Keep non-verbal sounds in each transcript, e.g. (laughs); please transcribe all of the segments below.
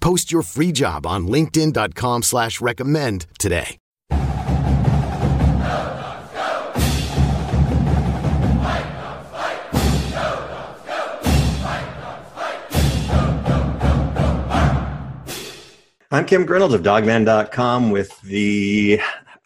Post your free job on linkedin.com slash recommend today. I'm Kim Grinolds of dawgman.com with the,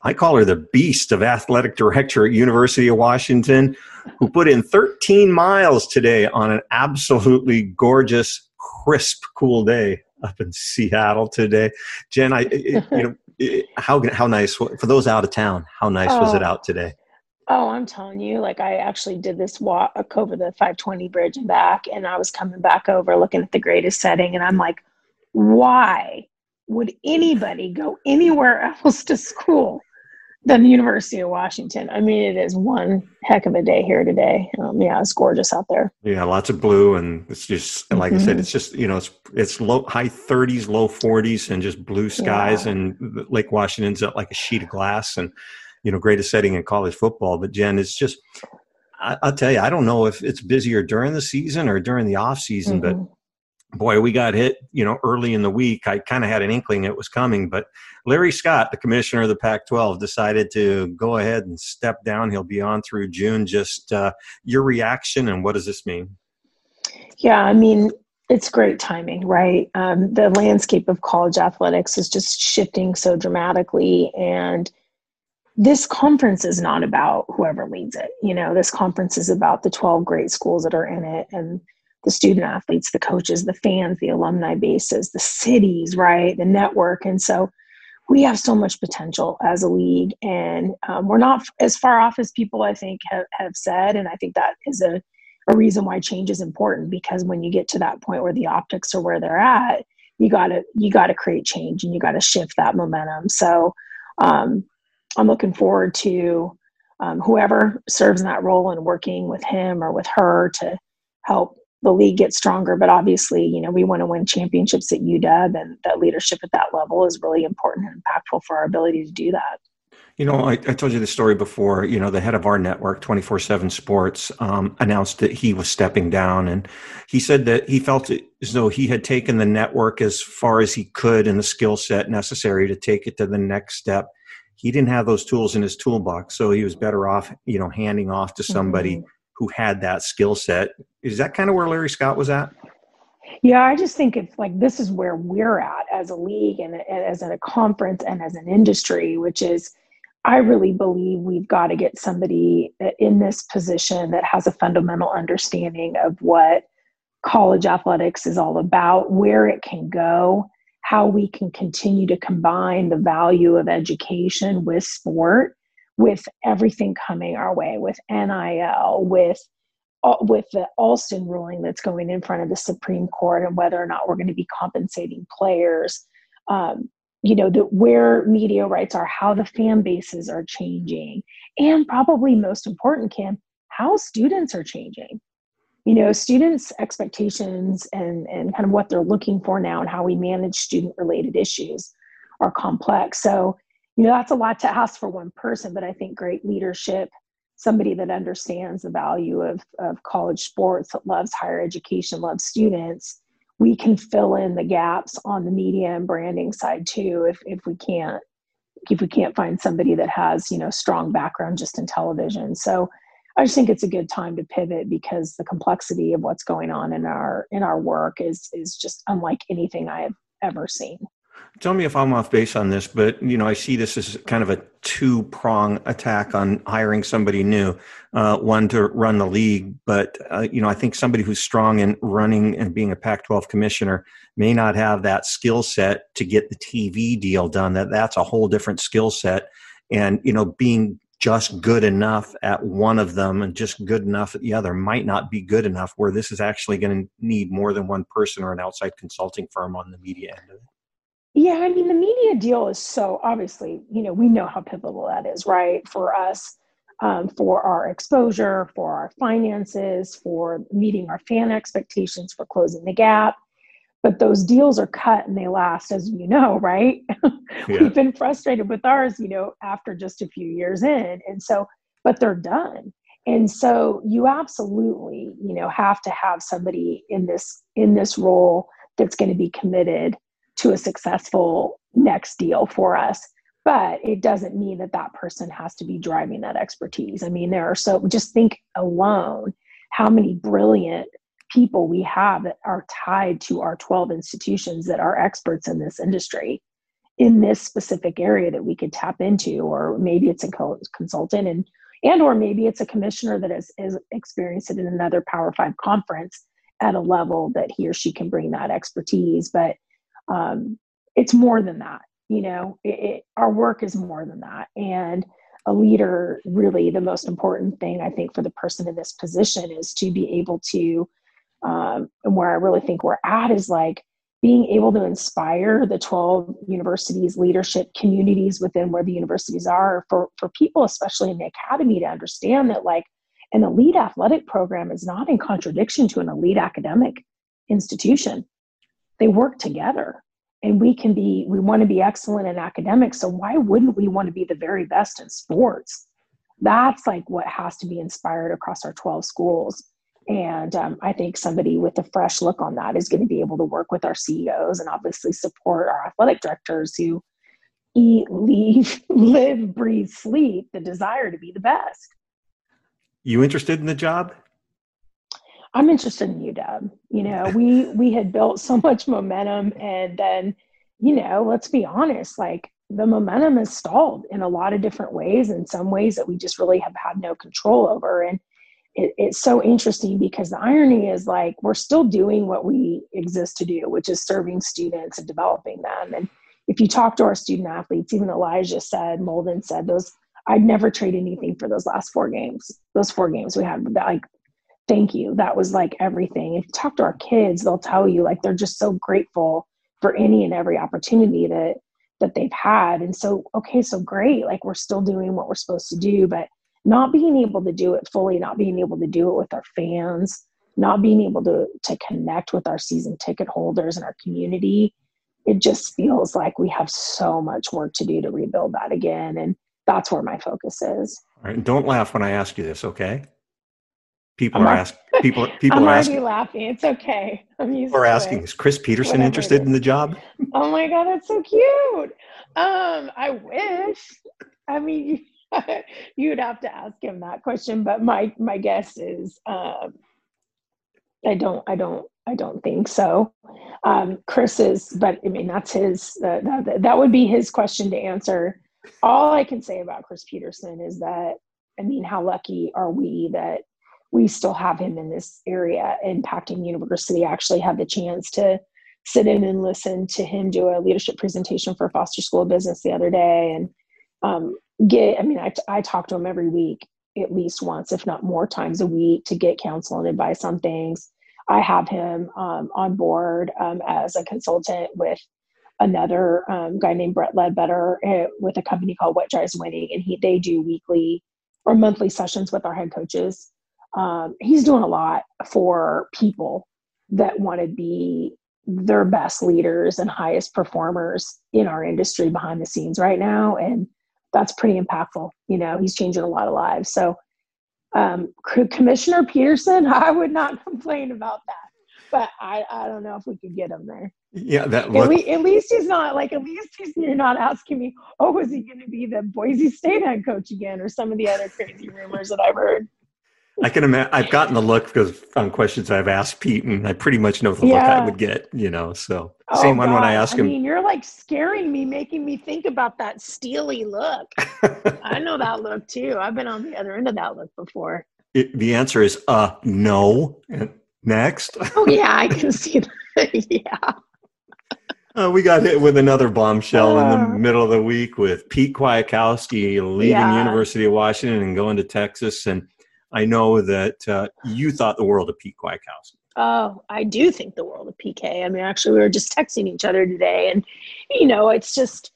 I call her the beast of athletic director at University of Washington, who put in 13 miles today on an absolutely gorgeous, crisp, cool day up in Seattle today. Jen, I, you (laughs) know, how, how nice, for those out of town, how nice oh. was it oh. out today? Oh, I'm telling you, like I actually did this walk over the 520 bridge and back, and I was coming back over looking at the greatest setting, and I'm like, why would anybody go anywhere (laughs) else to school than the University of Washington? I mean, it is one heck of a day here today. Um, yeah, it's gorgeous out there. Yeah, lots of blue, and it's just like mm-hmm. I said, it's just you know, it's it's low high 30s, low 40s, and just blue skies, yeah. and Lake Washington's like a sheet of glass, and you know, greatest setting in college football. But Jen, it's just. I, will tell you, I don't know if it's busier during the season or during the off season, mm-hmm. but boy, we got hit, you know, early in the week. I kind of had an inkling it was coming, but Larry Scott, the commissioner of the Pac 12, decided to go ahead and step down. He'll be on through June. Just uh, your reaction and what does this mean? Yeah, I mean, it's great timing, right? Um, the landscape of college athletics is just shifting so dramatically. And this conference is not about whoever leads it. You know, this conference is about the 12 great schools that are in it and the student athletes, the coaches, the fans, the alumni bases, the cities, right? The network. And so we have so much potential as a league. And um, we're not as far off as people, I think, have, have said. And I think that is a, a reason why change is important because when you get to that point where the optics are where they're at, you gotta you gotta create change and you gotta shift that momentum. So um, I'm looking forward to um, whoever serves in that role and working with him or with her to help the league gets stronger. But obviously, you know, we want to win championships at UW, and that leadership at that level is really important and impactful for our ability to do that. You know, I, I told you the story before. You know, the head of our network, 24 7 Sports, um, announced that he was stepping down. And he said that he felt as though he had taken the network as far as he could and the skill set necessary to take it to the next step. He didn't have those tools in his toolbox. So he was better off, you know, handing off to somebody. Mm-hmm who had that skill set. Is that kind of where Larry Scott was at? Yeah, I just think it's like this is where we're at as a league and as a conference and as an industry, which is I really believe we've got to get somebody in this position that has a fundamental understanding of what college athletics is all about, where it can go, how we can continue to combine the value of education with sport with everything coming our way, with NIL, with uh, with the Alston ruling that's going in front of the Supreme Court, and whether or not we're going to be compensating players. Um, you know, the, where media rights are, how the fan bases are changing, and probably most important, Kim, how students are changing. You know, students' expectations and and kind of what they're looking for now, and how we manage student-related issues are complex. So you know that's a lot to ask for one person but i think great leadership somebody that understands the value of, of college sports that loves higher education loves students we can fill in the gaps on the media and branding side too if, if we can't if we can't find somebody that has you know strong background just in television. So i just think it's a good time to pivot because the complexity of what's going on in our in our work is is just unlike anything i have ever seen Tell me if I'm off base on this, but you know, I see this as kind of a two prong attack on hiring somebody new. Uh, one to run the league, but uh, you know, I think somebody who's strong in running and being a Pac-12 commissioner may not have that skill set to get the TV deal done. That that's a whole different skill set, and you know, being just good enough at one of them and just good enough at the other might not be good enough. Where this is actually going to need more than one person or an outside consulting firm on the media end of it. Yeah, I mean, the media deal is so obviously, you know, we know how pivotal that is, right? For us, um, for our exposure, for our finances, for meeting our fan expectations, for closing the gap. But those deals are cut and they last, as you know, (laughs) right? Yeah. We've been frustrated with ours, you know, after just a few years in. And so, but they're done. And so you absolutely, you know, have to have somebody in this in this role that's going to be committed to a successful next deal for us but it doesn't mean that that person has to be driving that expertise. I mean there are so just think alone how many brilliant people we have that are tied to our 12 institutions that are experts in this industry in this specific area that we could tap into or maybe it's a consultant and and or maybe it's a commissioner that has, experienced it in another power five conference at a level that he or she can bring that expertise. But um, it's more than that you know it, it, our work is more than that. And a leader really the most important thing i think for the person in this position is to be able to um, and where i really think we're at is like being able to inspire the 12 universities leadership communities within where the universities are for, for people especially in the academy to understand that like an elite athletic program is not in contradiction to an elite academic institution they work together and we can be we want to be excellent in academics. So why wouldn't we want to be the very best in sports? That's like what has to be inspired across our 12 schools. And um, i think somebody with a fresh look on that is going to be able to work with our ceos and obviously support our athletic directors who eat leave (laughs) live breathe sleep the desire to be the best. You interested in the job I'm interested in UW. You know, (laughs) we we had built so much momentum, and then, you know, let's be honest, like the momentum has stalled in a lot of different ways, in some ways that we just really have had no control over. And it, it's so interesting because the irony is like we're still doing what we exist to do, which is serving students and developing them. And if you talk to our student athletes, even Elijah said, Molden said, those I'd never trade anything for those last four games. Those four games we had, like thank you. That was like everything. If you talk to our kids, they'll tell you like they're just so grateful for any and every opportunity that that they've had. And so, okay, so great. Like we're still doing what we're supposed to do, but not being able to do it fully, not being able to do it with our fans, not being able to to connect with our season ticket holders and our community, it just feels like we have so much work to do to rebuild that again. And that's where my focus is. All right. Don't laugh when I ask you this, okay? People are asking. People people I'm are (laughs) asking. laughing. It's okay. I'm used. Asking. It. Is Chris Petersen Whatever interested in the job? Oh my god, that's so cute. Um, I wish. I mean, (laughs) you'd have to ask him that question, but my my guess is, um, I don't, I don't, I don't think so. Um, Chris is, but I mean, that's his. Uh, that, that would be his question to answer. All I can say about Chris Petersen is that, I mean, how lucky are we that we still have him in this area impacting university. Actually had the chance to sit in and listen to him do a leadership presentation for Foster School of Business the other day and um, get, I mean, I, I talk to him every week, at least once, if not more times a week to get counsel and advice on things. I have him um, on board um, as a consultant with another um, guy named Brett Ledbetter uh, with a company called What Drives Winning, and he they do weekly or monthly sessions with our head coaches um, he's doing a lot for people that want to be their best leaders and highest performers in our industry behind the scenes right now and that's pretty impactful you know he's changing a lot of lives so um, commissioner Petersen, (laughs) i would not complain about that but I, I don't know if we could get him there. Yeah, that at, least, at least he's not like at least he's, you're not asking me, oh, is he going to be the Boise State head coach again, or some of the other crazy rumors that I've heard. I can imagine. I've gotten the look because on questions I've asked Pete, and I pretty much know the yeah. look I would get. You know, so oh, same one when I ask him. I mean, you're like scaring me, making me think about that steely look. (laughs) I know that look too. I've been on the other end of that look before. It, the answer is uh no. And next. oh yeah, I can (laughs) see that. (laughs) yeah. Uh, we got hit with another bombshell uh, in the uh. middle of the week with Pete Kwiatkowski leaving yeah. University of Washington and going to Texas, and I know that uh, you thought the world of Pete Kwiatkowski. Oh, I do think the world of PK. I mean, actually, we were just texting each other today, and you know, it's just,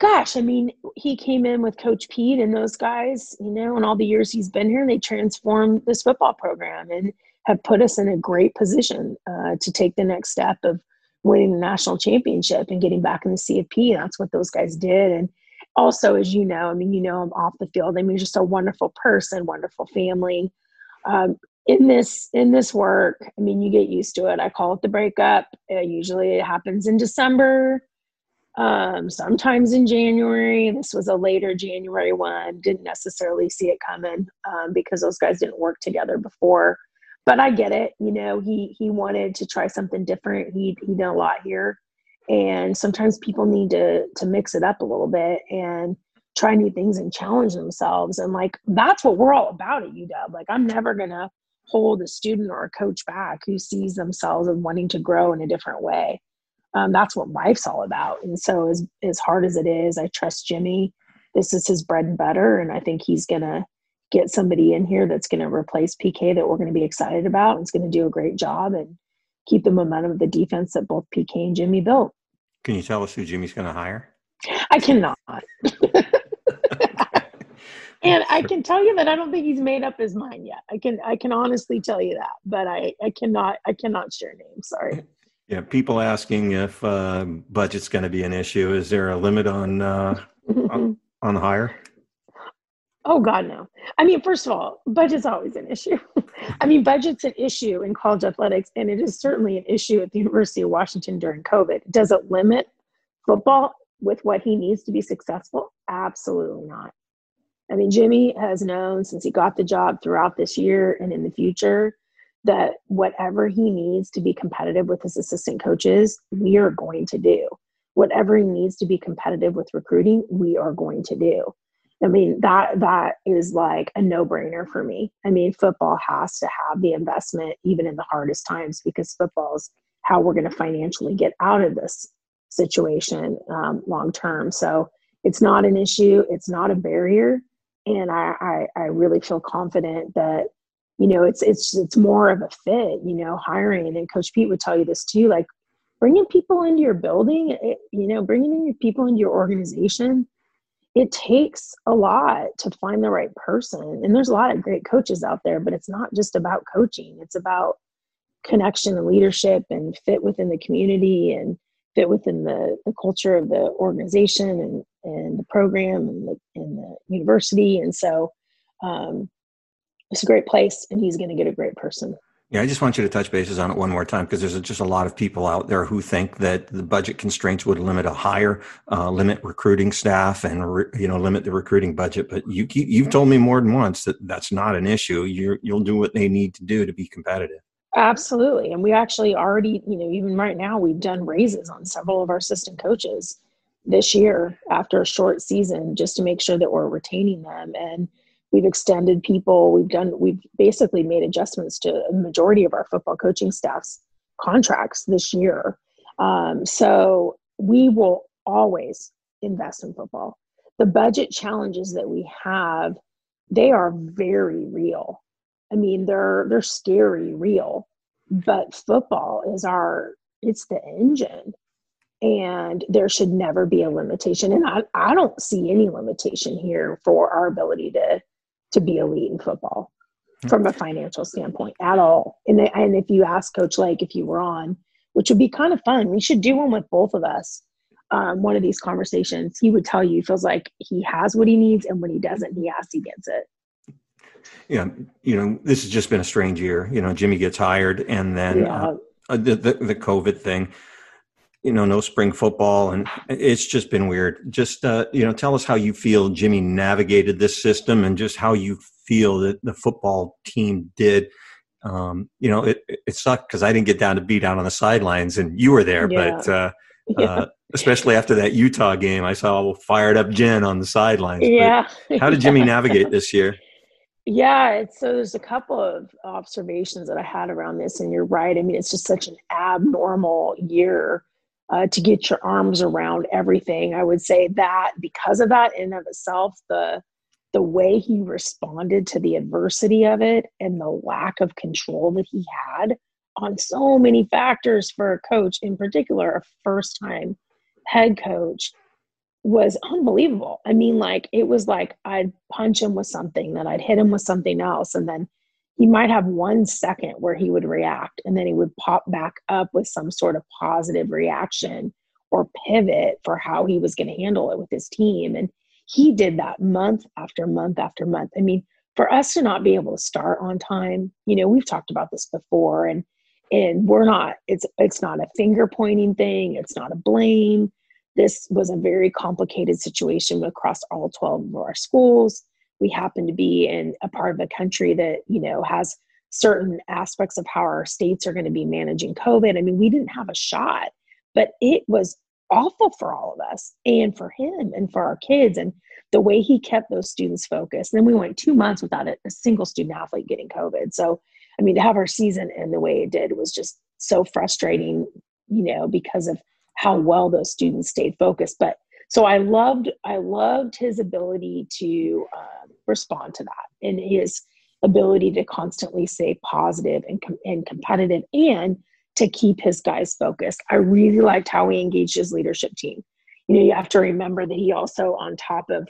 gosh, I mean, he came in with Coach Pete and those guys, you know, and all the years he's been here, they transformed this football program and have put us in a great position uh, to take the next step of winning the national championship and getting back in the CFP. That's what those guys did, and also, as you know, I mean, you know, I'm off the field. I mean, just a wonderful person, wonderful family. Um, in this in this work i mean you get used to it. I call it the breakup. Uh, usually it happens in december um, sometimes in january. This was a later january one. Didn't necessarily see it coming um, because those guys didn't work together before. But i get it. You know he he wanted to try something different. He he done a lot here and sometimes people need to to mix it up a little bit and try new things and challenge themselves and like that's what we're all about at uw like i'm never gonna hold a student or a coach back who sees themselves and wanting to grow in a different way. Um, that's what life's all about. And so, as as hard as it is, I trust Jimmy. This is his bread and butter, and I think he's gonna get somebody in here that's going to replace PK that we're going to be excited about and it's going to do a great job and keep the momentum of the defense that both PK and Jimmy built. Can you tell us who Jimmy's going to hire? I cannot. (laughs) and I can tell you that I don't think he's made up his mind yet. I can I can honestly tell you that, but I I cannot I cannot share names. Sorry. Yeah, people asking if uh, budget's going to be an issue. Is there a limit on uh, (laughs) on, on the hire? Oh God, no. I mean, first of all, budget's always an issue. (laughs) I mean, budget's an issue in college athletics, and it is certainly an issue at the University of Washington during COVID. Does it limit football with what he needs to be successful? Absolutely not. I mean, Jimmy has known since he got the job throughout this year and in the future that whatever he needs to be competitive with his assistant coaches, we are going to do. Whatever he needs to be competitive with recruiting, we are going to do. I mean, that that is like a no-brainer for me. I mean, football has to have the investment even in the hardest times because football is how we're going to financially get out of this situation um, long term. So it's not an issue. It's not a barrier and I, I, I really feel confident that you know it's it's it's more of a fit you know hiring and coach pete would tell you this too like bringing people into your building it, eh, you know bringing in people into your organization it takes a lot to find the right person and there's a lot of great coaches out there but it's not just about coaching it's about connection and leadership and fit within the community and fit within the, the culture of the organization and, and the program and the, and the university. And so um, it's a great place, and he's going to get a great person. Yeah, I just want you to touch bases on it one more time because there's just a lot of people out there who think that the budget constraints would limit a hire, uh, limit recruiting staff, and re, you know limit the recruiting budget. But you you've told me more than once that that's not an issue. you you'll do what they need to do to be competitive. Absolutely. And we actually already, you know, even right now, we've done raises on several of our assistant coaches this year after a short season just to make sure that we're retaining them. And we've extended people. We've done, we've basically made adjustments to a majority of our football coaching staff's contracts this year. Um, so we will always invest in football. The budget challenges that we have, they are very real I mean, they're they're scary, real, but football is our it's the engine, and there should never be a limitation. And I I don't see any limitation here for our ability to to be elite in football hmm. from a financial standpoint at all. And and if you ask Coach Lake if you were on, which would be kind of fun, we should do one with both of us. Um, one of these conversations, he would tell you he feels like he has what he needs, and when he doesn't, he has he gets it yeah, you know, this has just been a strange year. You know, Jimmy gets hired, and then yeah. uh, uh the, the, the COVID thing. You know, no spring football, and it's just been weird. Just uh, you know, tell us how you feel Jimmy navigated this system, and just how you feel that the football team did. Um, you know, it it sucked because I didn't get down to be down on the sidelines, and you were there, yeah. but. Uh, yeah. (laughs) Uh, especially after that Utah game, I saw fired up Jen on the sidelines. Yeah. But how did Jimmy navigate this year? (laughs) Yeah, it's, so there's a couple of observations that I had around this, and you're right. I mean, it's just such an abnormal year uh, to get your arms around everything. I would say that because of that, in and of itself, the the way he responded to the adversity of it and the lack of control that he had on so many factors for a coach, in particular, a first time head coach, was unbelievable. I mean, like, it was like I'd punch him with something, then I'd hit him with something else, and then he might have one second where he would react, and then he would pop back up with some sort of positive reaction or pivot for how he was going to handle it with his team. And he did that month after month after month. I mean, for us to not be able to start on time, you know, we've talked about this before and and we're not it's it's not a finger pointing thing, it's not a blame. This was a very complicated situation across all 12 of our schools. We happen to be in a part of the country that, you know, has certain aspects of how our states are going to be managing COVID. I mean, we didn't have a shot, but it was awful for all of us and for him and for our kids and the way he kept those students focused. And then we went two months without a, a single student athlete getting COVID. So, I mean, to have our season end the way it did was just so frustrating, you know, because of how well those students stayed focused. But so I loved, I loved his ability to um, respond to that and his ability to constantly stay positive and, com- and competitive and to keep his guys focused. I really liked how he engaged his leadership team. You know, you have to remember that he also, on top of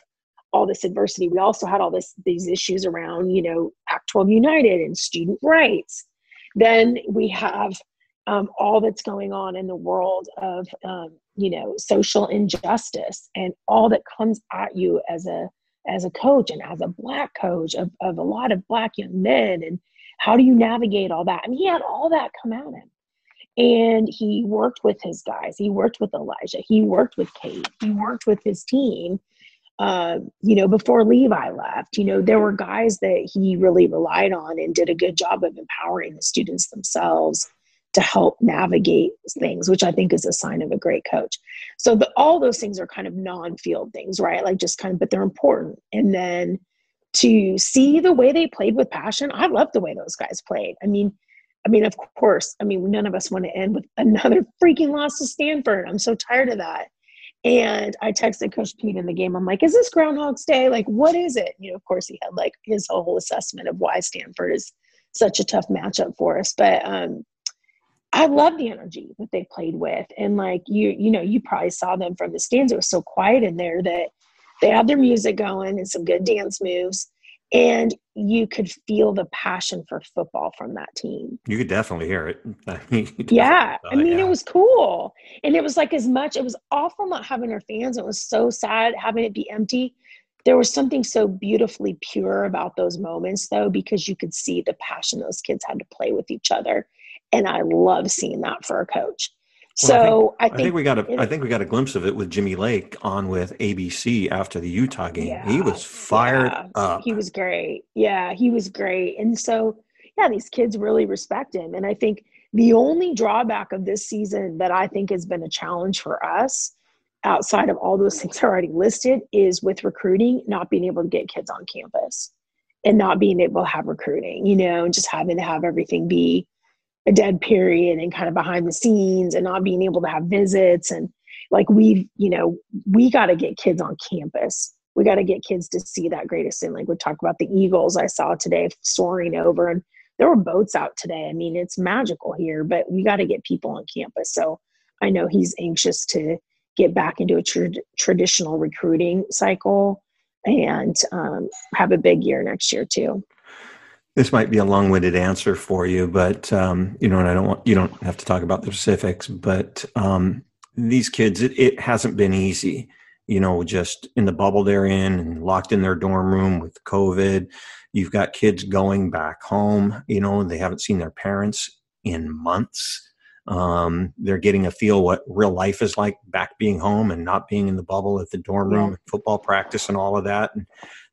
all this adversity, we also had all this these issues around, you know, Pac-12 United and student rights. Then we have um, all that's going on in the world of, um, you know, social injustice and all that comes at you as a as a coach and as a black coach of, of a lot of black young men and how do you navigate all that? Mean, he had all that come at him. And he worked with his guys. He worked with elijah. He worked with kate. He worked with his team. Uh, you know before levi left you know there were guys that he really relied on and did a good job of empowering the students themselves to help navigate things which i think is a sign of a great coach so the, all those things are kind of non-field things right like just kind of but they're important and then to see the way they played with passion i love the way those guys played i mean I mean, of course, I mean, none of us want to end with another (laughs) freaking loss to Stanford. I'm so tired of that. And I texted Coach Pete in the game. I'm like, is this Groundhog's Day? Like, what is it? You know, of course, he had like his whole assessment of why Stanford is such a tough matchup for us. But um, I love the energy that they played with. And like you, you know, you probably saw them from the stands. It was so quiet in there that they had their music going and some good dance moves and you could feel the passion for football from that team. You could definitely hear it. yeah, (laughs) I mean, yeah. it was cool, and it was like as much. It was awful not having our fans. It was so sad having it be empty. There was something so beautifully pure about those moments, though, because you could see the passion those kids had to play with each other, and I love seeing that for a coach. So I, think, I, think, I think, we got a I think we got a glimpse of it with Jimmy Lake on with ABC after the Utah game. Yeah, he was fired yeah. up. He was great. Yeah, he was great. And so yeah, these kids really respect him. And I think the only drawback of this season that I think has been a challenge for us outside of all those (laughs) things already listed is with recruiting, not being able to get kids on campus and not being able to have recruiting, you know, and just having to have everything be a dead period and kind of behind the scenes and not being able to have visits. And like we've you know we got to get kids on campus. We got to get kids to see that greatest thing like we talked about the eagles i saw today soaring over and there were boats out today. I mean it's magical here but we got to get people on campus. So i know he's anxious to get back into a tra- traditional recruiting cycle and um, have a big year next year too this might be a long-winded answer for you, but um, you know, and I don't want you don't have to talk about the specifics, but um, these kids, it, it, hasn't been easy. You know, just in the bubble they're in and locked in their dorm room with COVID. You've got kids going back home. You know, they haven't seen their parents in months. Um, they're getting a feel what real life is like back being home and not being in the bubble at the dorm room, yeah. football practice, and all of that, and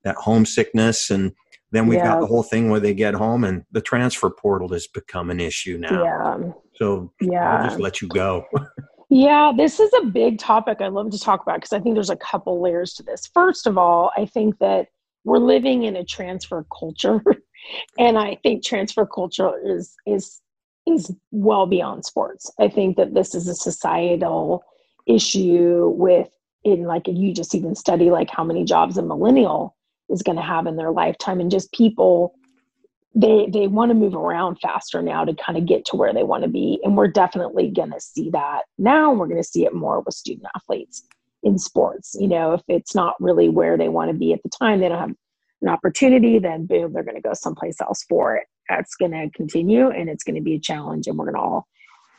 that homesickness and then we've yeah. got the whole thing where they get home and the transfer portal has become an issue now. Yeah. So yeah. I'll just let you go. (laughs) yeah, this is a big topic I love to talk about because I think there's a couple layers to this. First of all, I think that we're living in a transfer culture. (laughs) and I think transfer culture is is is well beyond sports. I think that this is a societal issue with in like you just even study like how many jobs a millennial is going to have in their lifetime and just people they they want to move around faster now to kind of get to where they want to be and we're definitely going to see that now we're going to see it more with student athletes in sports you know if it's not really where they want to be at the time they don't have an opportunity then boom they're going to go someplace else for it. That's going to continue and it's going to be a challenge and we're going to all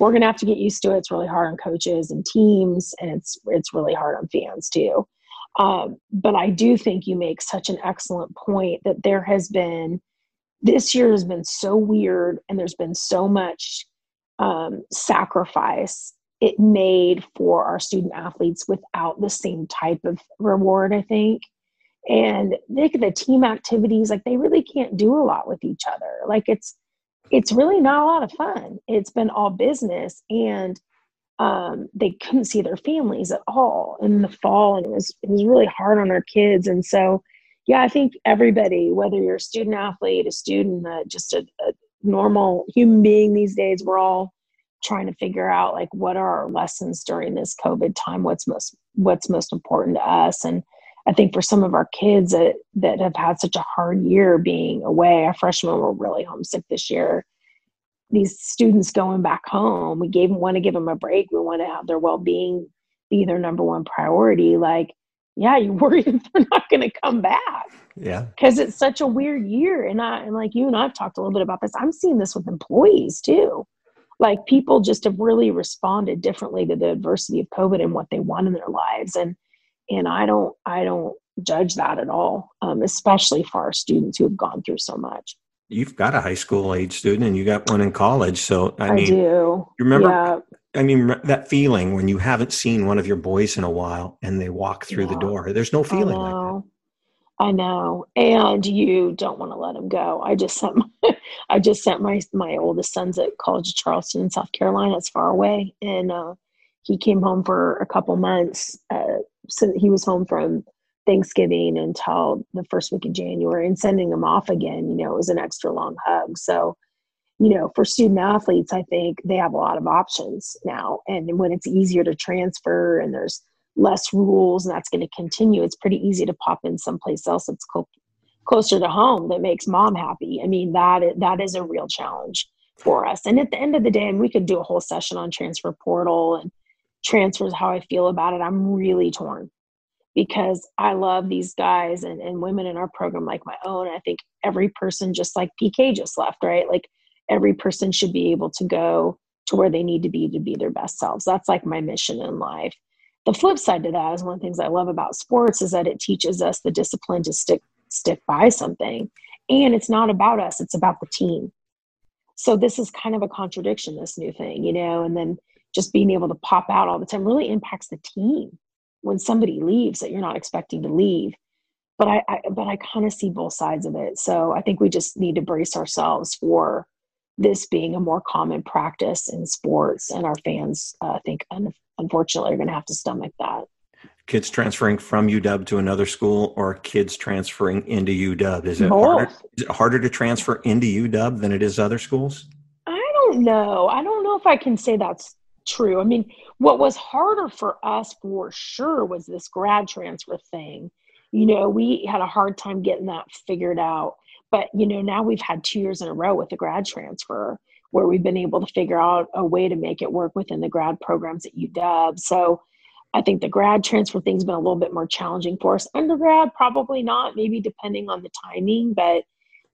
we're going to have to get used to it. It's really hard on coaches and teams and it's it's really hard on fans too um, but i do think you make such an excellent point that there has been this year has been so weird and there's been so much um, sacrifice it made for our student athletes without the same type of reward i think. And they, the team activities like they really can't do a lot with each other. Like it's it's really not a lot of fun. It's been all business and um, they couldn't see their families at all in the fall and it was it was really hard on our kids and so yeah, I think everybody, whether you're a student athlete, a student, uh, just a, a normal human being these days, we're all trying to figure out like what are our lessons during this COVID time. What's most what's most important to us, and I think for some of our kids that that have had such a hard year being away, our freshmen were really homesick this year. These students going back home, we gave want to give them a break. We want to have their well being be their number one priority. Like yeah, you worry (laughs) if they're not going to come back. Yeah. Because it's such a weird year. And I, and like you and I've talked a little bit about this, I'm seeing this with employees too. Like people just have really responded differently to the adversity of COVID and what they want in their lives. And, and I don't, I don't judge that at all, um, especially for our students who have gone through so much. You've got a high school age student and you got one in college. So, I, I mean, do. you remember yeah. I mean, that feeling when you haven't seen one of your boys in a while and they walk through Yeah. the door. There's no feeling I like that. know. I know. And you don't want to let them go. I just sent my, (laughs) I just sent my my oldest son's at College of Charleston in South Carolina. It's far away, and uh, he came home for a couple months. Uh, so he was home from Thanksgiving until the first week of January, and sending them off again. You know, it was an extra long hug. So, you know, for student athletes, I think they have a lot of options now, and when it's easier to transfer and there's less rules and that's going to continue it's pretty easy to pop in someplace else that's clo- closer to home that makes mom happy i mean that that is a real challenge for us and at the end of the day and we could do a whole session on transfer portal and transfers how i feel about it i'm really torn because i love these guys and, and women in our program like my own. I think every person just like pk just left right? Like every person should be able to go to where they need to be to be their best selves. That's like my mission in life. The flip side to that is one of the things I love about sports is that it teaches us the discipline to stick stick by something. And it's not about us, it's about the team. So this is kind of a contradiction, this new thing, you know, and then just being able to pop out all the time really impacts the team when somebody leaves that you're not expecting to leave. But I, I but I kind of see both sides of it. So I think we just need to brace ourselves for this being a more common practice in sports, and our fans, uh, I think, un- unfortunately, are going to have to stomach that. Kids transferring from UW to another school or kids transferring into UW? Is it, Both. harder, is it harder to transfer into UW than it is other schools? I don't know. I don't know if I can say that's true. I mean, what was harder for us for sure was this grad transfer thing. You know, we had a hard time getting that figured out. But, you know, now we've had two years in a row with the grad transfer where we've been able to figure out a way to make it work within the grad programs at UW. So I think the grad transfer thing's been a little bit more challenging for us. Undergrad, probably not, maybe depending on the timing, but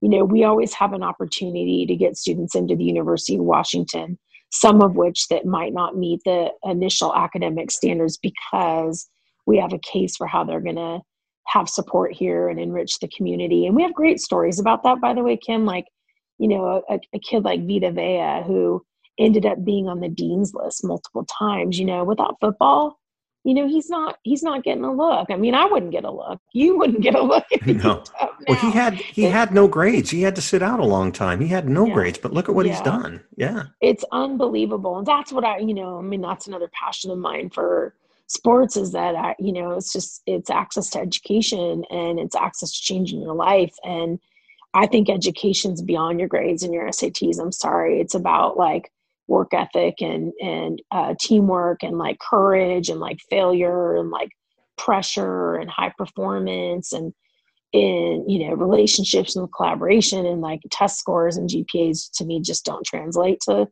you know, we always have an opportunity to get students into the University of Washington, some of which that might not meet the initial academic standards because we have a case for how they're going to have support here and enrich the community. And we have great stories about that, by the way, Kim. Like, you know, a, a kid like Vita Vea who ended up being on the dean's list multiple times. You know, without football, you know, he's not he's not getting a look. I mean, I wouldn't get a look. You wouldn't get a look. (laughs) No. Well, he had he had no grades. He had to sit out a long time. He had no Yeah. grades, but look at what he's done. Yeah. it's unbelievable and that's what i you know i mean that's another passion of mine for sports is that i you know it's just it's access to education and it's access to changing your life and i think education's beyond your grades and your sats i'm sorry it's about like work ethic and and uh, teamwork and like courage and like failure and like pressure and high performance and in you know relationships and collaboration and like test scores and gpas to me just don't translate to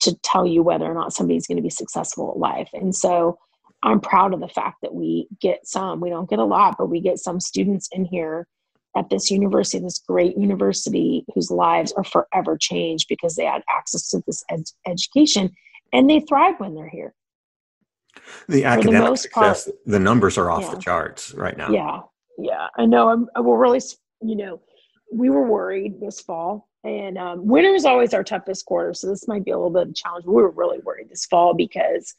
to tell you whether or not somebody's going to be successful at life. And so i'm proud of the fact that we get some we don't get a lot but we get some students in here at this university this great university whose lives are forever changed because they had access to this ed- education and they thrive when they're here the academic the success part, the numbers are off yeah. the charts right now yeah yeah, I know. I'm, we're really, you know, we were worried this fall, and um, winter is always our toughest quarter. So this might be a little bit of a challenge. We were really worried this fall because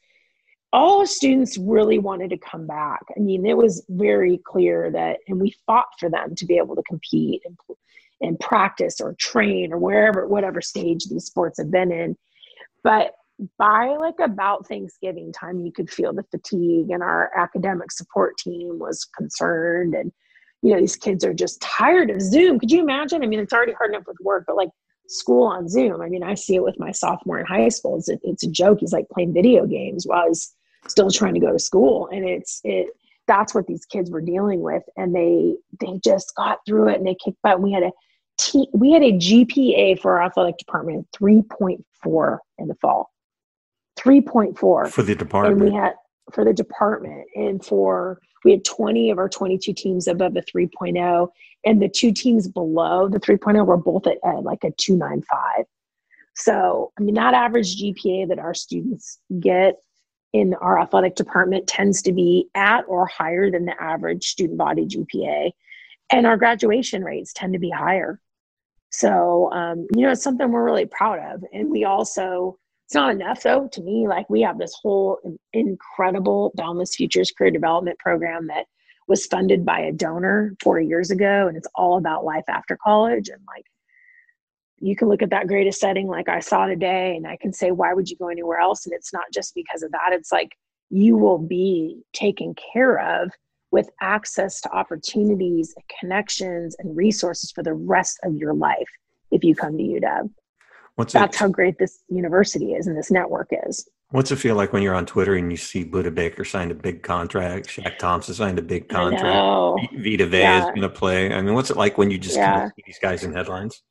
all the students really wanted to come back. I mean, it was very clear that, and we fought for them to be able to compete and and practice or train or wherever, whatever stage these sports have been in. But by like about Thanksgiving time, you could feel the fatigue, and our academic support team was concerned. And, you know, these kids are just tired of Zoom. Could you imagine? I mean, it's already hard enough with work, but like school on Zoom. I mean, I see it with my sophomore in high school. It's a, it's a joke. He's like playing video games while he's still trying to go to school. And it's, it, that's what these kids were dealing with. And they, they just got through it and they kicked butt. We had a, T, we had a GPA for our athletic department 3.4 in the fall. 3.4 for the department. And we had for the department and for we had 20 of our 22 teams above a 3.0 and the two teams below the 3.0 were both at, at like a 295 so i mean that average gpa that our students get in our athletic department tends to be at or higher than the average student body gpa and our graduation rates tend to be higher so um, you know it's something we're really proud of and we also it's not enough though to me. Like we have this whole incredible Boundless Futures career development program that was funded by a donor four years ago, and it's all about life after college. And like you can look at that greatest setting like I saw today, and I can say, why would you go anywhere else? And it's not just because of that. It's like you will be taken care of with access to opportunities, connections, and resources for the rest of your life if you come to UW. What's That's it, how great this university is and this network is. What's it feel like when you're on Twitter and you see Budda Baker signed a big contract, Shaq Thompson signed a big contract, Vita Vea yeah. is going to play? I mean, what's it like when you just yeah. kind of see these guys in headlines?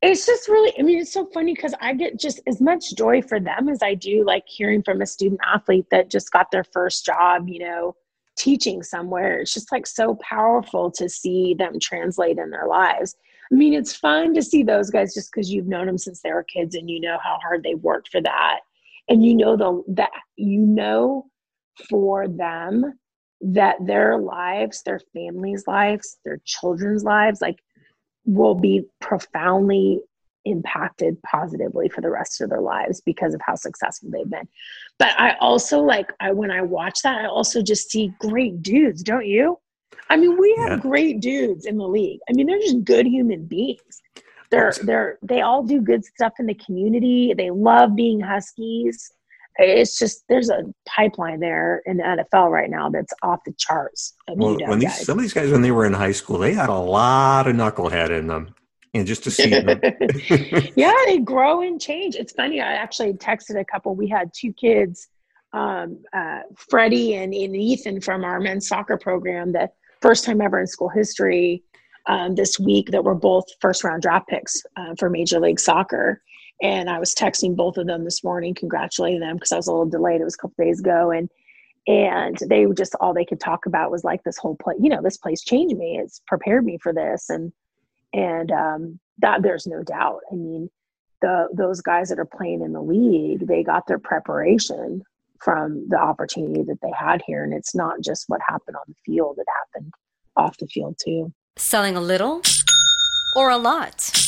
It's just really, I mean, it's so funny because I get just as much joy for them as I do like hearing from a student athlete that just got their first job, you know, teaching somewhere. It's just like so powerful to see them translate in their lives. I mean, it's fun to see those guys just because you've known them since they were kids and you know how hard they worked for that. And you know the that you know for them that their lives, their families' lives, their children's lives, like will be profoundly impacted positively for the rest of their lives because of how successful they've been. But I also like I when I watch that, I also just see great dudes, don't you? I mean, we have yeah. great dudes in the league. I mean, they're just good human beings. They're they're they all do good stuff in the community. They love being Huskies. It's just there's a pipeline there in the NFL right now that's off the charts. Well, when these, some of these guys when they were in high school, they had a lot of knucklehead in them. And just to see them. (laughs) yeah, they grow and change. It's funny. I actually texted a couple. We had two kids um, uh, Freddie and, and, Ethan from our men's soccer program the first time ever in school history um, this week that were both first round draft picks uh, for Major League Soccer. And I was texting both of them this morning, congratulating them because I was a little delayed. It was a couple days ago, and and they just all they could talk about was like this whole place. You know, this place changed me. It's prepared me for this, and and um, that there's no doubt. I mean, the those guys that are playing in the league, they got their preparation from the opportunity that they had here. And it's not just what happened on the field, it happened off the field too. Selling a little or a lot?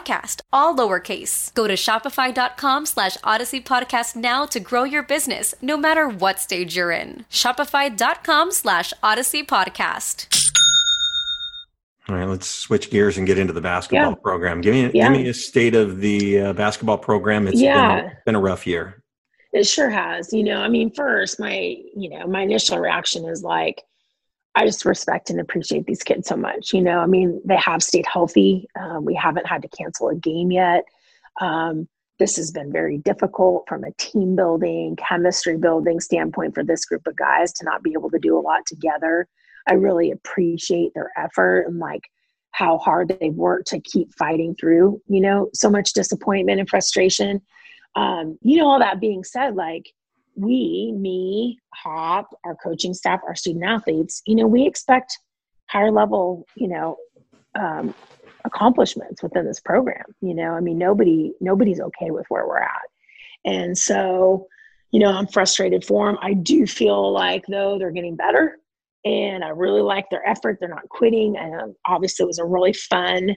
all lowercase. Go to shopify.com slash odyssey podcast now to grow your business, no matter what stage you're in. Shopify.com slash odyssey podcast. All right, let's switch gears and get into the basketball yeah. program. Give me, yeah. give me a state of the uh, basketball program. It's yeah. been, been a rough year. It sure has. You know, I mean, first, my, you know, my initial reaction is like, I just respect and appreciate these kids so much. You know, I mean, they have stayed healthy. Um, we haven't had to cancel a game yet. Um, this has been very difficult from a team building, chemistry building standpoint for this group of guys to not be able to do a lot together. I really appreciate their effort and like how hard they've worked to keep fighting through, you know, so much disappointment and frustration. Um, you know, all that being said, like we, me, Hop, our coaching staff, our student athletes, you know, we expect higher level, you know, um, accomplishments within this program. You know, I mean, nobody, nobody's okay with where we're at. And so, you know, I'm frustrated for them. I do feel like though they're getting better and I really like their effort. They're not quitting. And obviously it was a really fun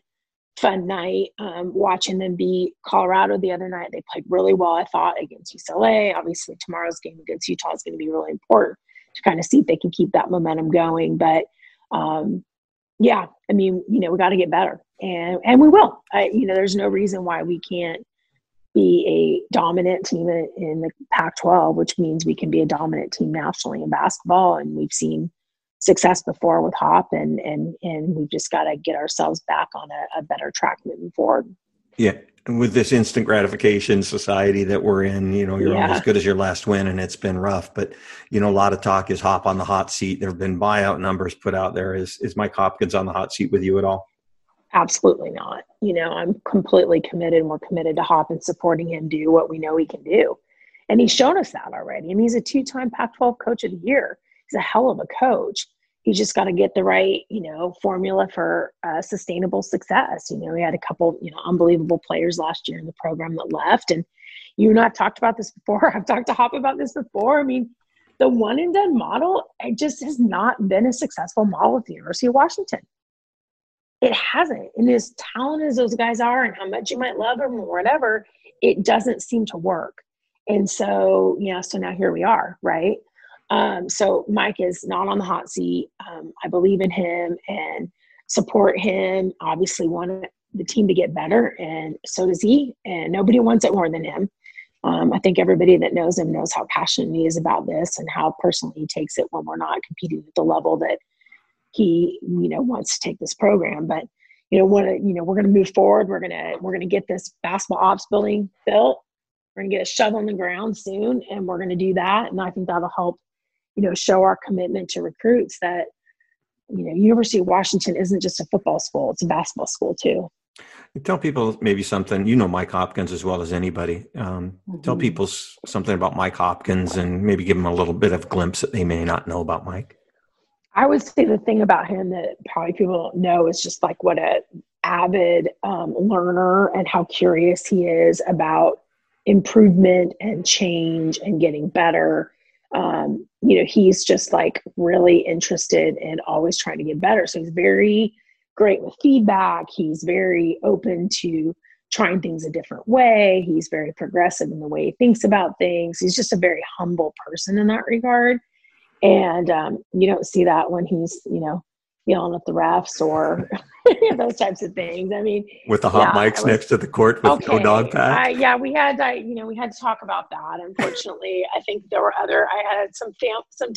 fun night um, watching them beat Colorado the other night. They played really well, I thought, against UCLA. Obviously, tomorrow's game against Utah is going to be really important to kind of see if they can keep that momentum going. But um, yeah, I mean, you know, we got to get better, and and we will. I, you know, there's no reason why we can't be a dominant team in, in the Pac-12, which means we can be a dominant team nationally in basketball, and we've seen success before with Hop, and and and we've just got to get ourselves back on a, a better track moving forward. Yeah, and with this instant gratification society that we're in, you know, you're yeah. as good as your last win, and it's been rough. But you know, a lot of talk is Hop on the hot seat. There have been buyout numbers put out there. Is is Mike Hopkins on the hot seat with you at all? Absolutely not. You know, I'm completely committed, and we're committed to Hop and supporting him do what we know he can do. And he's shown us that already. And he's a two-time Pac-12 Coach of the Year. He's a hell of a coach he's just got to get the right you know formula for uh, sustainable success. You know we had a couple you know unbelievable players last year in the program that left and you and i've talked about this before. (laughs) I've talked to hop about this before. I mean the one and done model it just has not been a successful model at the university of washington. It hasn't and as talented as those guys are and how much you might love them or whatever it doesn't seem to work. And so yeah so now here we are right um, so Mike is not on the hot seat. Um, I believe in him and support him. Obviously, want the team to get better, and so does he. And nobody wants it more than him. Um, I think everybody that knows him knows how passionate he is about this and how personally he takes it when we're not competing at the level that he, you know, wants to take this program. But you know, to, you know, we're going to move forward. We're gonna we're gonna get this basketball ops building built. We're gonna get a shovel in the ground soon, and we're gonna do that. And I think that'll help you know show our commitment to recruits that you know university of washington isn't just a football school it's a basketball school too. Tell people maybe something you know mike hopkins as well as anybody um, mm-hmm. tell people something about mike hopkins and maybe give them a little bit of glimpse that they may not know about mike. I would say the thing about him that probably people don't know is just like what a avid um, learner and how curious he is about improvement and change and getting better um, you know, he's just like really interested in always trying to get better. So he's very great with feedback. He's very open to trying things a different way. He's very progressive in the way he thinks about things. He's just a very humble person in that regard. And um, you don't see that when he's, you know, yelling at the refs or (laughs) those types of things. I mean, with the hot yeah, mics was, next to the court with okay, no dog pack. yeah, we had, I, you know, we had to talk about that. Unfortunately, I think there were other. I had some fam, some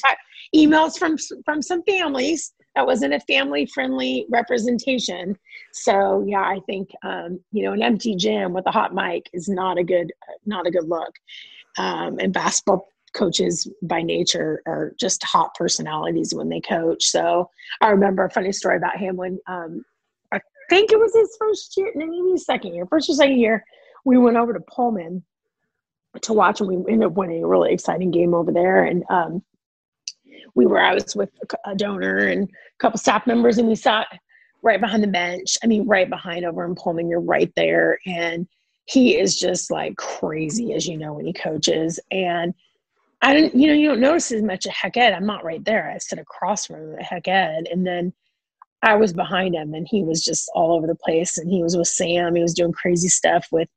emails from from some families that wasn't a family friendly representation. So yeah, I think um, you know an empty gym with a hot mic is not a good not a good look. Um, and basketball coaches by nature are just hot personalities when they coach. So I remember a funny story about him when um, I think it was his first year, maybe his second year, first or second year. We went over to Pullman to watch, and we ended up winning a really exciting game over there. And um, we were, I was with a donor and a couple staff members, and we sat right behind the bench. I mean, right behind over in Pullman, you're right there. And he is just like crazy, as you know, when he coaches. And I didn't, you know, you don't notice as much at Hec Ed. I'm not right there. I sit across from him Hec Ed. And then I was behind him and he was just all over the place. And he was with Sam. He was doing crazy stuff with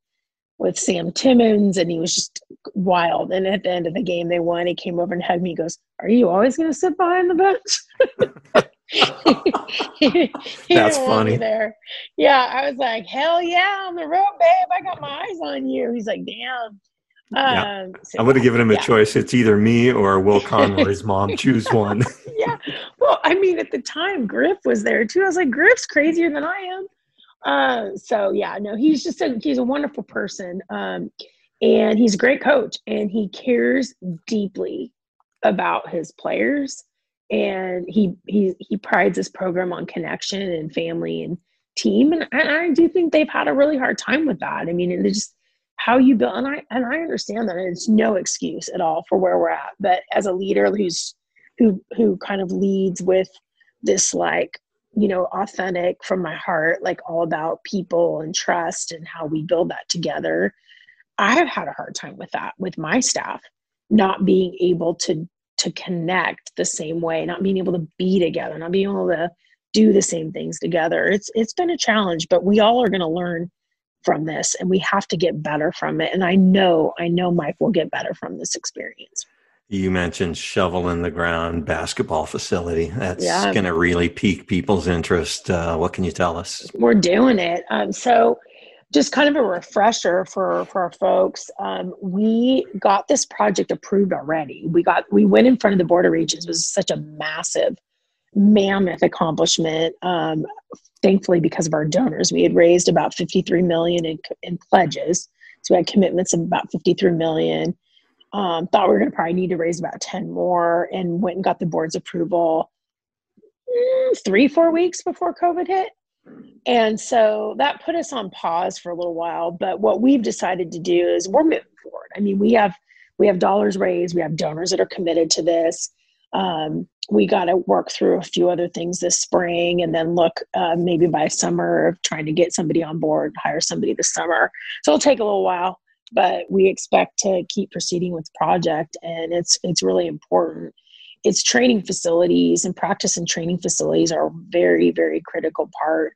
with Sam Timmins and he was just wild. And at the end of the game they won. He came over and hugged me. He goes, Are you always gonna sit behind the bench? (laughs) That's funny. There. Yeah, I was like, hell yeah, on the road, babe. I got my eyes on you. He's like, damn. Yeah. Um, so, I would have given him a yeah. choice. It's either me or Will Conroy's mom. Choose (laughs) one. yeah. Well, I mean, at the time, Griff was there too. I was like, Griff's crazier than I am. Uh, so yeah, no, he's just a he's a wonderful person. Um, and he's a great coach, and he cares deeply about his players and he he he prides his program on connection and family and team and, and i do think they've had a really hard time with that i mean it's just how you build and i and i understand that it's no excuse at all for where we're at but as a leader who's who who kind of leads with this like you know authentic from my heart like all about people and trust and how we build that together i have had a hard time with that with my staff not being able to to connect the same way, not being able to be together, not being able to do the same things together. It's it's been a challenge, but we all are going to learn from this and we have to get better from it. And I know, I know Mike will get better from this experience. You mentioned shovel in the ground basketball facility. That's yeah. going to really pique people's interest. Uh, what can you tell us? We're doing it. Um, so just kind of a refresher for for our folks um, we got this project approved already we got we went in front of the board of regents it was such a massive mammoth accomplishment um, thankfully because of our donors we had raised about 53 million in, in pledges so we had commitments of about 53 million um, thought we were going to probably need to raise about 10 more and went and got the board's approval mm, three four weeks before covid hit and so that put us on pause for a little while. But what we've decided to do is we're moving forward. I mean, we have we have dollars raised, we have donors that are committed to this. Um, we got to work through a few other things this spring and then look uh, maybe by summer of trying to get somebody on board, hire somebody this summer. So it'll take a little while, but we expect to keep proceeding with the project and it's it's really important its training facilities and practice and training facilities are a very very critical part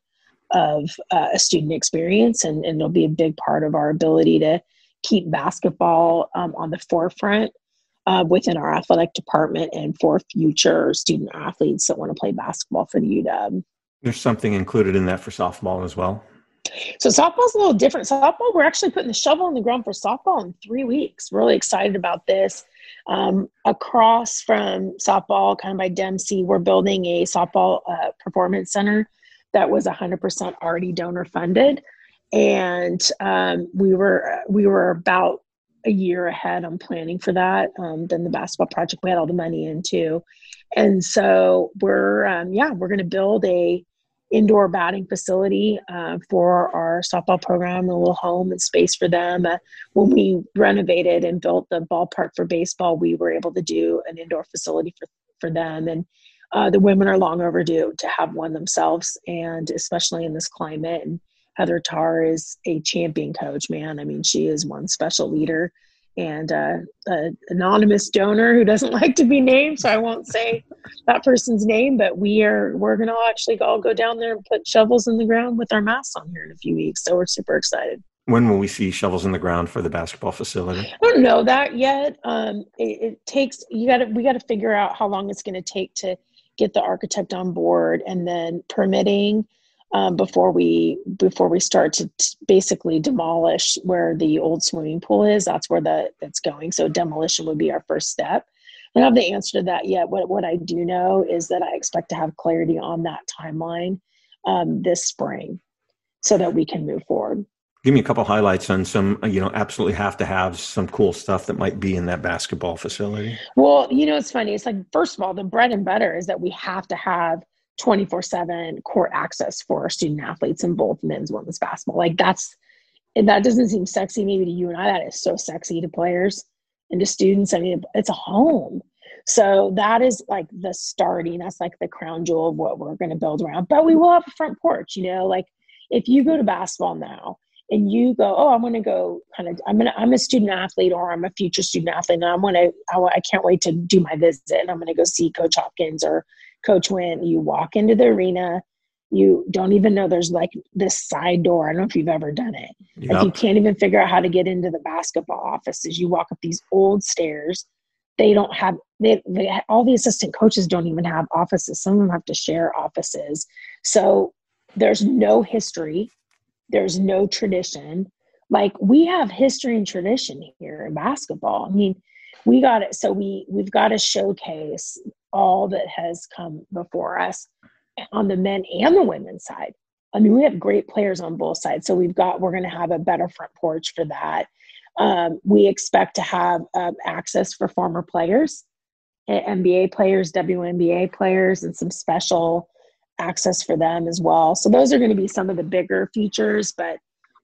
of uh, a student experience and, and it'll be a big part of our ability to keep basketball um, on the forefront uh, within our athletic department and for future student athletes that want to play basketball for the UW. There's something included in that for softball as well. So softball's a little different. Softball, we're actually putting the shovel in the ground for softball in three weeks. Really excited about this. Um, across from softball, kind of by Dempsey, we're building a softball uh, performance center that was 100% already donor funded, and um, we were we were about a year ahead on planning for that um, than the basketball project we had all the money into, and so we're um, yeah we're going to build a indoor batting facility uh, for our softball program, a little home and space for them. Uh, when we renovated and built the ballpark for baseball, we were able to do an indoor facility for, for them. And uh, the women are long overdue to have one themselves, and especially in this climate. And Heather Tarr is a champion coach, man. I mean, she is one special leader and uh, an anonymous donor who doesn't (laughs) like to be named, so I won't say that person's name. But we are we're going to actually all go down there and put shovels in the ground with our masks on here in a few weeks. So we're super excited. When will we see shovels in the ground for the basketball facility? I don't know that yet. Um, it, it takes you got to we got to figure out how long it's going to take to get the architect on board and then permitting um, before we before we start to t- basically demolish where the old swimming pool is. That's where the that's going. So demolition would be our first step. I don't have the answer to that yet. What what I do know is that I expect to have clarity on that timeline um, this spring, so that we can move forward. Give me a couple highlights on some, you know, absolutely have to have some cool stuff that might be in that basketball facility. Well, you know, it's funny. It's like first of all, the bread and butter is that we have to have 24 7 court access for student athletes in both men's and women's basketball. Like that's, and that doesn't seem sexy maybe to you and I. That is so sexy to players and to students. I mean, it's a home. So that is like the starting, that's like the crown jewel of what we're going to build around. But we will have a front porch, you know, like if you go to basketball now and you go, oh, I'm going to go kind of, I'm going to, I'm a student athlete or I'm a future student athlete and I'm going to, I can't wait to do my visit and I'm going to go see Coach Hopkins or Coach Wynn. You walk into the arena, you don't even know there's like this side door. I don't know if you've ever done it. Yep. Like you can't even figure out how to get into the basketball offices. You walk up these old stairs. They don't have they, they all the assistant coaches don't even have offices. Some of them have to share offices. So there's no history there's no tradition like we have history and tradition here in basketball i mean we got it. So we we've got to showcase all that has come before us on the men and the women's side. I mean we have great players on both sides. So we've got we're going to have a better front porch for that. Um, we expect to have um, access for former players nba players WNBA players and some special access for them as well. So those are going to be some of the bigger features, but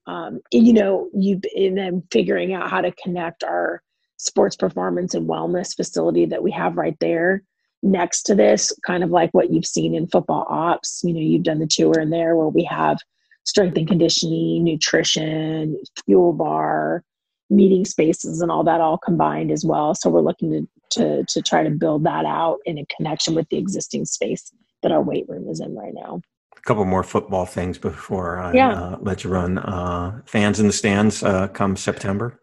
um, you know, you and then figuring out how to connect our sports performance and wellness facility that we have right there next to this, kind of like what you've seen in football ops. You know, you've done the tour in there where we have strength and conditioning, nutrition, fuel bar, meeting spaces, and all that all combined as well. So we're looking to to to try to build that out in a connection with the existing space that our weight room is in right now. A couple more football things before I yeah. uh, let you run. Uh, fans in the stands uh, come September.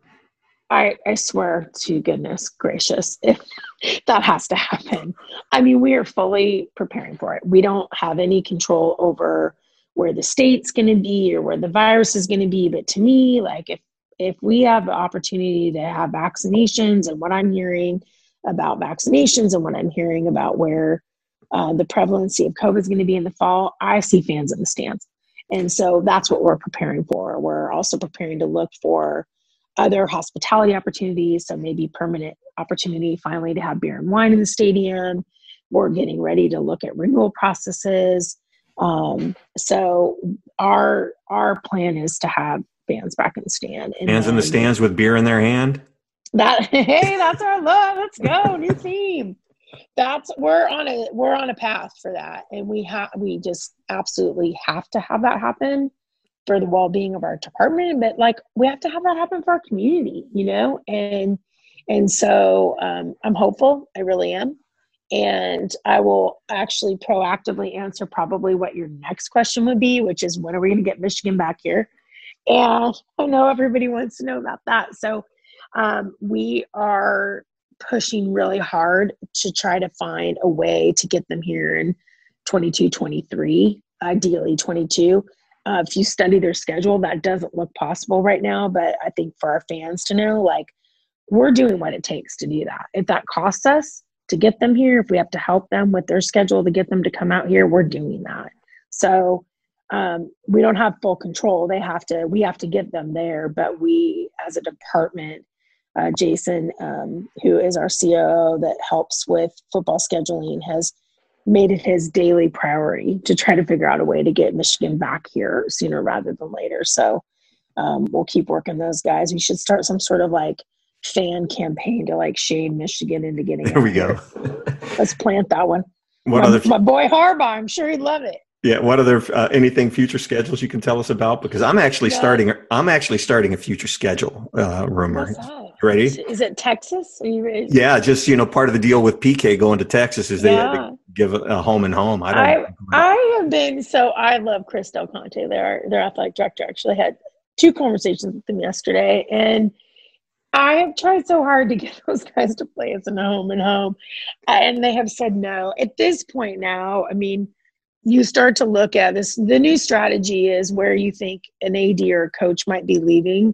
I, I swear to goodness gracious, if (laughs) that has to happen. I mean, we are fully preparing for it. We don't have any control over where the state's going to be or where the virus is going to be. But to me, like if if we have the opportunity to have vaccinations and what I'm hearing about vaccinations and what I'm hearing about where uh, the prevalency of COVID is going to be in the fall, I see fans in the stands. And so that's what we're preparing for. We're also preparing to look for other hospitality opportunities. So maybe permanent opportunity finally to have beer and wine in the stadium. We're getting ready to look at renewal processes. Um, so our our plan is to have fans back in the stand. And fans in the stands with beer in their hand. That (laughs) hey, that's our love. Let's go, new team that's we're on a we're on a path for that and we have we just absolutely have to have that happen for the well-being of our department but like we have to have that happen for our community you know? And and so um, i'm hopeful i really am. And i will actually proactively answer probably what your next question would be which is when are we going to get michigan back here? And i know everybody wants to know about that. So um, we are pushing really hard to try to find a way to get them here in 22 23 ideally 22 uh, if you study their schedule that doesn't look possible right now but i think for our fans to know like we're doing what it takes to do that. If that costs us to get them here if we have to help them with their schedule to get them to come out here we're doing that. So um, we don't have full control. They have to we have to get them there but we as a department uh, Jason, um, who is our COO that helps with football scheduling, has made it his daily priority to try to figure out a way to get Michigan back here sooner rather than later. So um, we'll keep working those guys. We should start some sort of like fan campaign to like shame Michigan into getting. There we go. (laughs) Let's plant that one. What my, other? My boy Harbaugh, I'm sure he'd love it. Yeah. What other uh, anything future schedules you can tell us about? Because I'm actually yeah. starting. I'm actually starting a future schedule uh, rumor. Ready? Is it Texas? Yeah, just you know, part of the deal with PK going to Texas is they yeah. give a, a, home and home. I don't. I, I have been so I love Chris Del Conte. Their their athletic director actually had two conversations with him yesterday, and I have tried so hard to get (laughs) those guys to play as a home and home, uh, and they have said no. At this point now, I mean you start to look at this the new strategy is where you think an ad or a coach might be leaving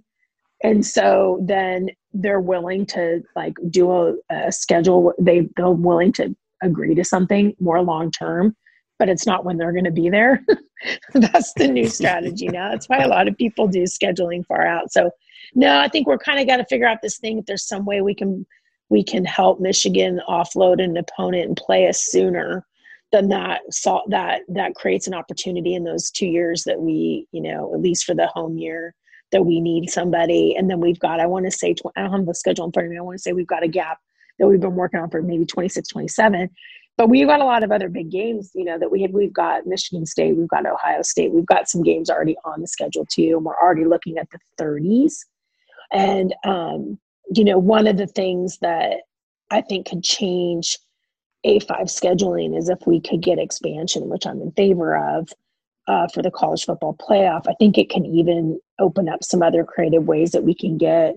and so then they're willing to like do a, a schedule they they're willing to agree to something more long term but it's not when they're going to be there. (laughs) That's the new (laughs) strategy now. That's why a lot of people do scheduling far out. So no i think we're kind of got to figure out this thing if there's some way we can we can help michigan offload an opponent and play us sooner then that saw that that creates an opportunity in those two years that we you know at least for the home year that we need somebody. And then we've got i want to say i don't have the schedule in front of me. I want to say we've got a gap that we've been working on for maybe 26 27 but we've got a lot of other big games you know that we have we've got michigan state we've got ohio state we've got some games already on the schedule too and we're already looking at the 30s and um, you know one of the things that i think could change a5 scheduling is if we could get expansion which i'm in favor of uh, for the college football playoff. I think it can even open up some other creative ways that we can get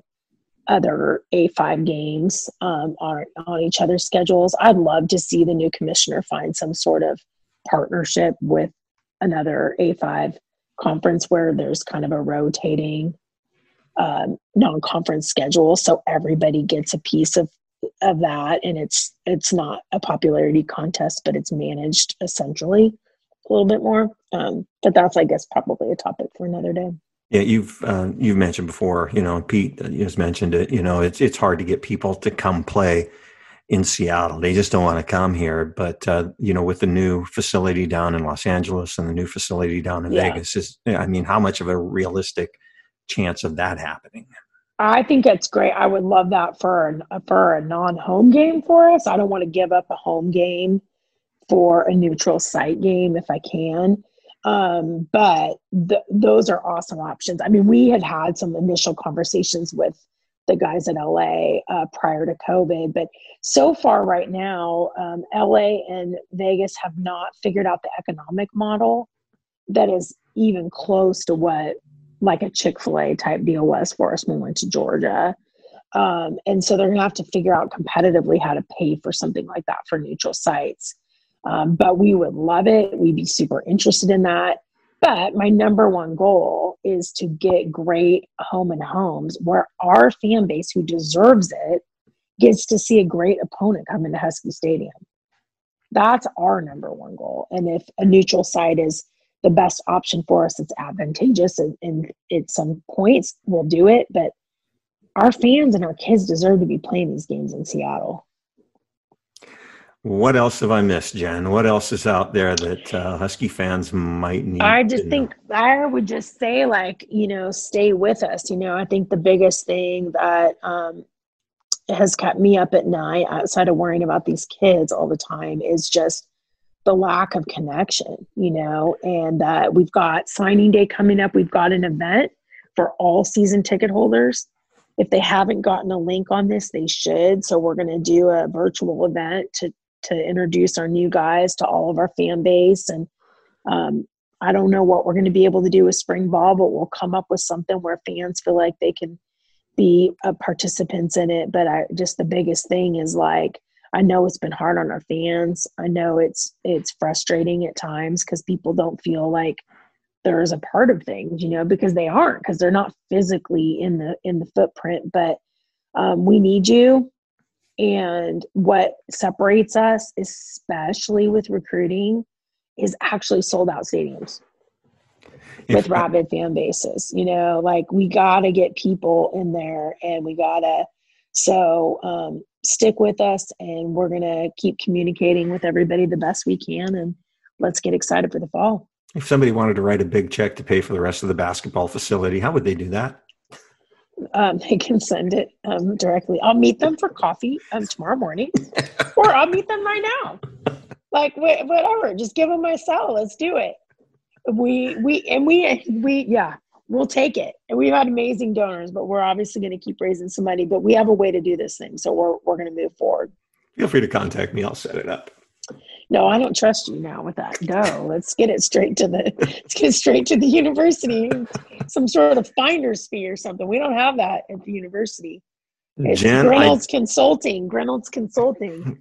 other A5 games um, on, on each other's schedules. I'd love to see the new commissioner find some sort of partnership with another A5 conference where there's kind of a rotating um, non-conference schedule. So everybody gets a piece of of that and it's it's not a popularity contest but it's managed essentially a little bit more. Um, but that's i guess probably a topic for another day yeah, you've uh, you've mentioned before, you know, Pete has mentioned it. You know, it's it's hard to get people to come play in Seattle. They just don't want to come here. But uh, you know, with the new facility down in Los Angeles and the new facility down in yeah. Vegas, is I mean, how much of a realistic chance of that happening? I think it's great. I would love that for a, for a non-home game for us. I don't want to give up a home game for a neutral site game if I can. Um, but th- those are awesome options. I mean, we had had some initial conversations with the guys at LA uh, prior to COVID, but so far right now, um, LA and Vegas have not figured out the economic model that is even close to what like a Chick fil A type deal was for us when we went to Georgia. Um, and so they're going to have to figure out competitively how to pay for something like that for neutral sites. Um, but we would love it. We'd be super interested in that. But my number one goal is to get great home and homes where our fan base who deserves it gets to see a great opponent come into Husky Stadium. That's our number one goal. And if a neutral site is the best option for us, it's advantageous and, and at some points we'll do it. But our fans and our kids deserve to be playing these games in Seattle. What else have I missed, Jen? What else is out there that uh, Husky fans might need? I just think know? I would just say, like, you know, stay with us. You know, I think the biggest thing that um, has kept me up at night, outside of worrying about these kids all the time, is just the lack of connection. You know, and uh, we've got signing day coming up. We've got an event for all season ticket holders if they haven't gotten a link on this, they should. So we're going to do a virtual event to to introduce our new guys to all of our fan base. And um, i don't know what we're going to be able to do with spring ball but we'll come up with something where fans feel like they can be uh, participants in it. But i just the biggest thing is like i know it's been hard on our fans. I know it's it's frustrating at times because people don't feel like there's a part of things you know because they aren't because they're not physically in the in the footprint. But um, we need you and what separates us, especially with recruiting, is actually sold out stadiums with rabid fan bases. You know, like we got to get people in there and we got to, so um, stick with us and we're going to keep communicating with everybody the best we can and let's get excited for the fall. If somebody wanted to write a big check to pay for the rest of the basketball facility, how would they do that? Um, (laughs) they can send it um, directly. I'll meet them for coffee um, tomorrow morning, or I'll meet them right now. Like wh- whatever, just give them my cell. Let's do it. We we and we we yeah, we'll take it. And we've had amazing donors, but we're obviously going to keep raising some money. But we have a way to do this thing, so we're we're going to move forward. Feel free to contact me. I'll set it up no, I don't trust you now with that. No, let's get it straight to the let's get it straight to the university. Some sort of finder's fee or something. We don't have that at the university. It's Jen, Reynolds I, Consulting. Reynolds Consulting.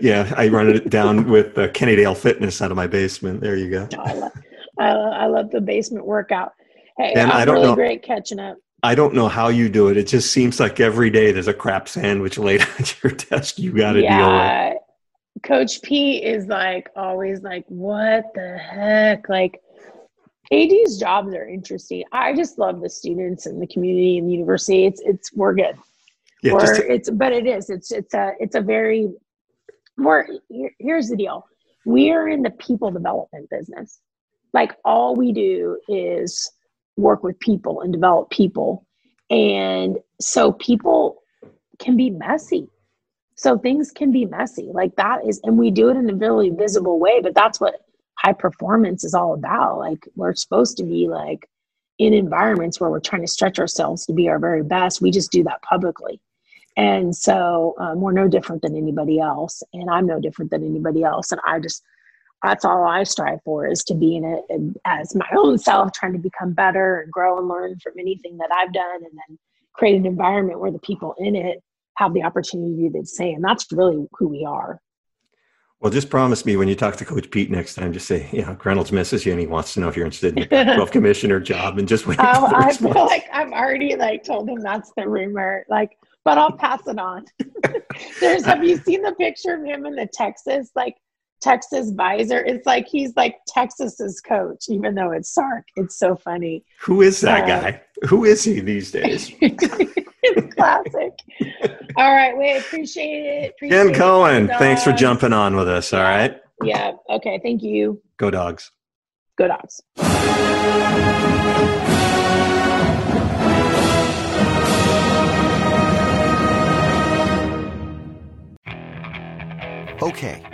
Yeah, I run it down with uh, Kennydale Fitness out of my basement. There you go. I, love, I, I love the basement workout. Hey, and I'm I don't really know, great catching up. I don't know how you do it. It just seems like every day there's a crap sandwich laid (laughs) at your desk. You got to yeah, deal with. Coach P is like always like, what the heck? Like, AD's jobs are interesting. I just love the students and the community and the university. It's it's we're good. Yeah, we're, to- it's but it is. It's it's a it's a very more. Here's the deal. we're in the people development business. Like all we do is work with people and develop people. And so people can be messy. So things can be messy. Like that is, and we do it in a really visible way, but that's what high performance is all about. Like we're supposed to be like in environments where we're trying to stretch ourselves to be our very best. We just do that publicly. And so um, we're no different than anybody else. And I'm no different than anybody else. And I just, that's all I strive for is to be in it as my (laughs) own self, trying to become better and grow and learn from anything that I've done, and then create an environment where the people in it have the opportunity to do the same. That's really who we are. Well, just promise me when you talk to Coach Pete next time, just say, yeah, Reynolds misses you and he wants to know if you're interested in the (laughs) 12 commissioner job and just wait. Oh, I feel like I've already like told him that's the rumor. Like, but I'll pass it on. (laughs) There's have you seen the picture of him in the Texas like Texas visor. It's like he's like Texas's coach, even though it's Sark. It's so funny. Who is that uh, guy? Who is he these days? (laughs) it's classic. all right, we appreciate it. Appreciate Jen Cohen, thanks for jumping on with us. Yeah. All right. Yeah. Okay. Thank you. Go dogs. Go dogs. Okay.